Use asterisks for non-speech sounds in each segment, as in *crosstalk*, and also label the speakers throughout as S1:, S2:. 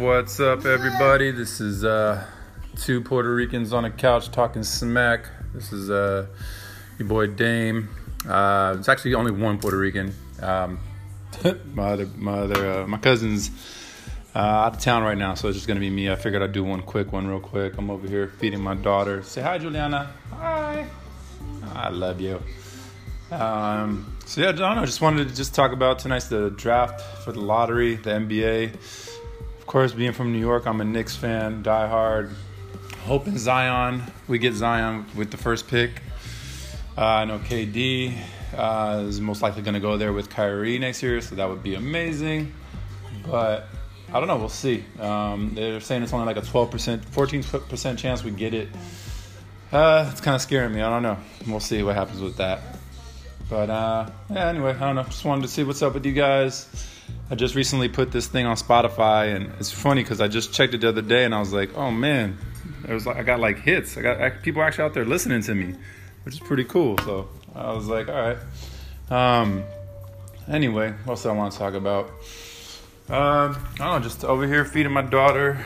S1: What's up, everybody? This is uh, two Puerto Ricans on a couch talking smack. This is uh, your boy Dame. Uh, it's actually only one Puerto Rican. Um, *laughs* my other, my other, uh, my cousin's uh, out of town right now, so it's just gonna be me. I figured I'd do one quick one, real quick. I'm over here feeding my daughter. Say hi, Juliana. Hi. I love you. Um, so yeah, I don't know. Just wanted to just talk about tonight's the draft for the lottery, the NBA. Course, being from New York, I'm a Knicks fan, die hard. Hoping Zion, we get Zion with the first pick. Uh, I know KD uh, is most likely going to go there with Kyrie next year, so that would be amazing. But I don't know. We'll see. Um, they're saying it's only like a 12%, 14% chance we get it. Uh, it's kind of scaring me. I don't know. We'll see what happens with that. But uh, yeah, anyway, I don't know. Just wanted to see what's up with you guys. I just recently put this thing on Spotify, and it's funny because I just checked it the other day, and I was like, oh man, it was like I got like hits. I got I, people actually out there listening to me, which is pretty cool. So I was like, all right. Um, anyway, what else I want to talk about? Um, I don't know, just over here feeding my daughter,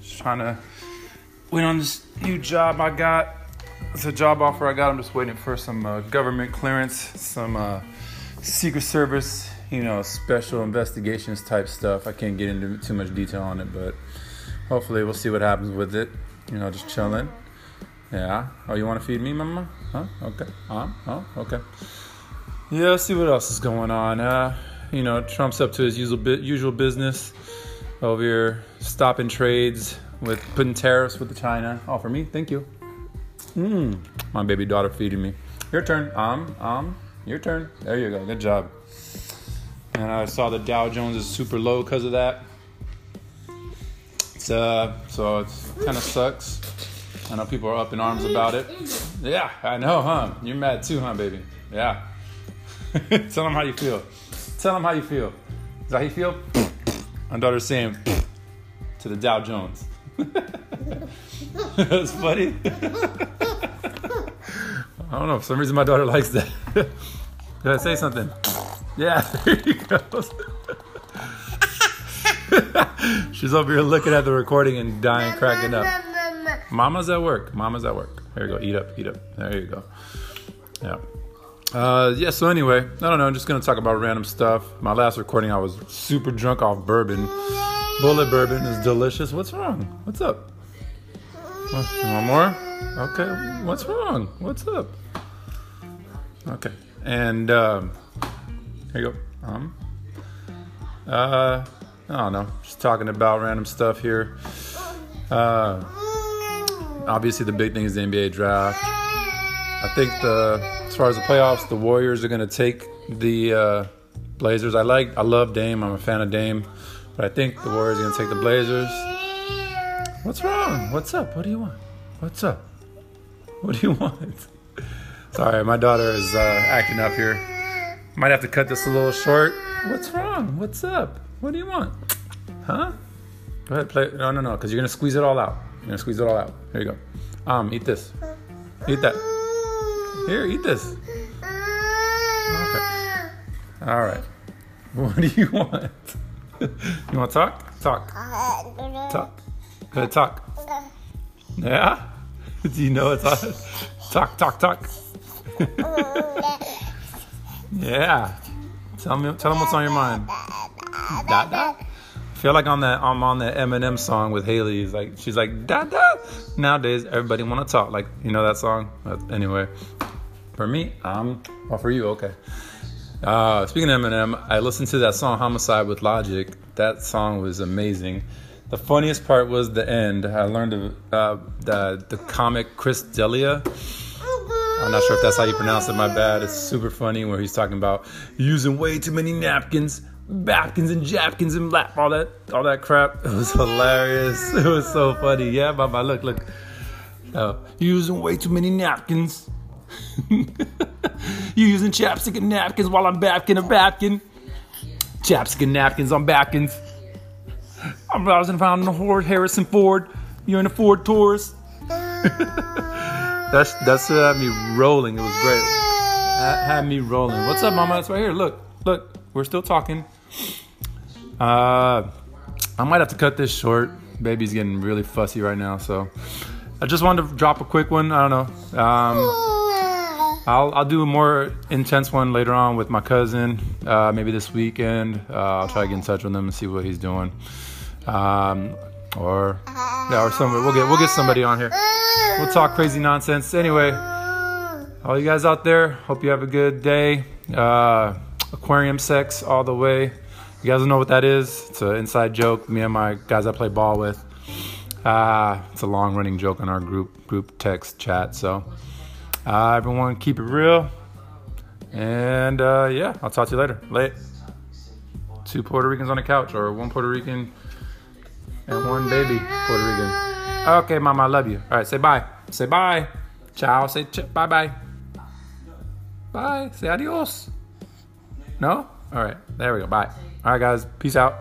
S1: just trying to wait on this new job I got. It's a job offer I got. I'm just waiting for some uh, government clearance, some uh, Secret Service, you know, special investigations type stuff. I can't get into too much detail on it, but hopefully we'll see what happens with it. You know, just chilling. Yeah. Oh, you want to feed me, mama? Huh? Okay. Uh, oh, okay. Yeah, see what else is going on. Uh, you know, Trump's up to his usual usual business over here, stopping trades with putting tariffs with the China. Oh, for me, thank you. Mmm, my baby daughter feeding me. Your turn. Um, um, your turn. There you go. Good job. And I saw the Dow Jones is super low because of that. It's uh, so it kind of sucks. I know people are up in arms about it. Yeah, I know, huh? You're mad too, huh, baby? Yeah. *laughs* Tell them how you feel. Tell them how you feel. Is that how you feel? My daughter's saying to the Dow Jones. *laughs* That's funny. *laughs* I don't know. For some reason, my daughter likes that. Did I say something? Yeah, *laughs* there you go. *laughs* She's over here looking at the recording and dying, cracking up. Mama's at work. Mama's at work. There you go. Eat up. Eat up. There you go. Yeah. Uh, yeah, so anyway, I don't know, I'm just gonna talk about random stuff. My last recording, I was super drunk off bourbon. Bulleit bourbon is delicious. What's wrong? What's up? One more? Okay, what's wrong? What's up? Okay, and um, here you go. Um, uh, I don't know, just talking about random stuff here. Uh, obviously, the big thing is the NBA draft. I think the as far as the playoffs, the Warriors are going to take the uh, Blazers. I like, I love Dame. I'm a fan of Dame, but I think the Warriors are going to take the Blazers. What's wrong? What's up? What do you want? What's up? What do you *laughs* want? Sorry, my daughter is uh, acting up here. Might have to cut this a little short. What's wrong? What's up? What do you want? Huh? Go ahead, play. No, no, no, because you're gonna squeeze it all out. You're gonna squeeze it all out. Here you go. Um, eat this. Eat that. Here, eat this. Okay. All right. *laughs* What do you want? *laughs* you want to talk? Talk. Talk. Go ahead, talk. Yeah? *laughs* Do you know it's on? Talk, talk, talk. Yeah. Tell me, tell them what's on your mind. Dot. I feel like on that I'm on the Eminem song with Hailie. Is like she's like dot dot. Nowadays, everybody want to talk. Like you know that song. But anyway, for me, um, well, for you, okay. Uh, speaking of Eminem, I listened to that song "Homicide" with Logic. That song was amazing. The funniest part was the end. I learned uh, the the comic Chris D'Elia. I'm not sure if that's how you pronounce it. My bad. It's super funny where he's talking about using way too many napkins, Bapkins and Japkins and lap all that all that crap. *laughs* It was hilarious. *laughs* It was so funny. Yeah, Baba, look, look. Uh, using way too many napkins. *laughs* you're using chapstick and napkins while I'm bapkin a bapkin. Chapstick and napkins on bapkins. I'm browsing around in a Ford Harrison Ford. You're in a Ford Taurus. That's that's what had me rolling. It was great. That had me rolling. What's up, Mama? That's right here. Look, look. We're still talking. Uh, I might have to cut this short. Baby's getting really fussy right now, so I just wanted to drop a quick one. I don't know. Um, I'll I'll do a more intense one later on with my cousin, uh, maybe this weekend. Uh, I'll try to get in touch with him and see what he's doing. Um, or yeah, or somebody. We'll get we'll get somebody on here. We'll talk crazy nonsense. Anyway, all you guys out there, hope you have a good day. Uh, aquarium sex all the way. You guys don't know what that is. It's an inside joke. Me and my guys I play ball with. Uh, it's a long running joke on our group group text chat. So uh, everyone keep it real. And uh, yeah, I'll talk to you later. Late. Two Puerto Ricans on a couch, or one Puerto Rican and one baby Puerto Rican. Okay, mama, I love you. All right, say bye. Say bye. Ciao. Say ch- bye bye. Bye. Say adios. No? All right, there we go. Bye. All right, guys. Peace out.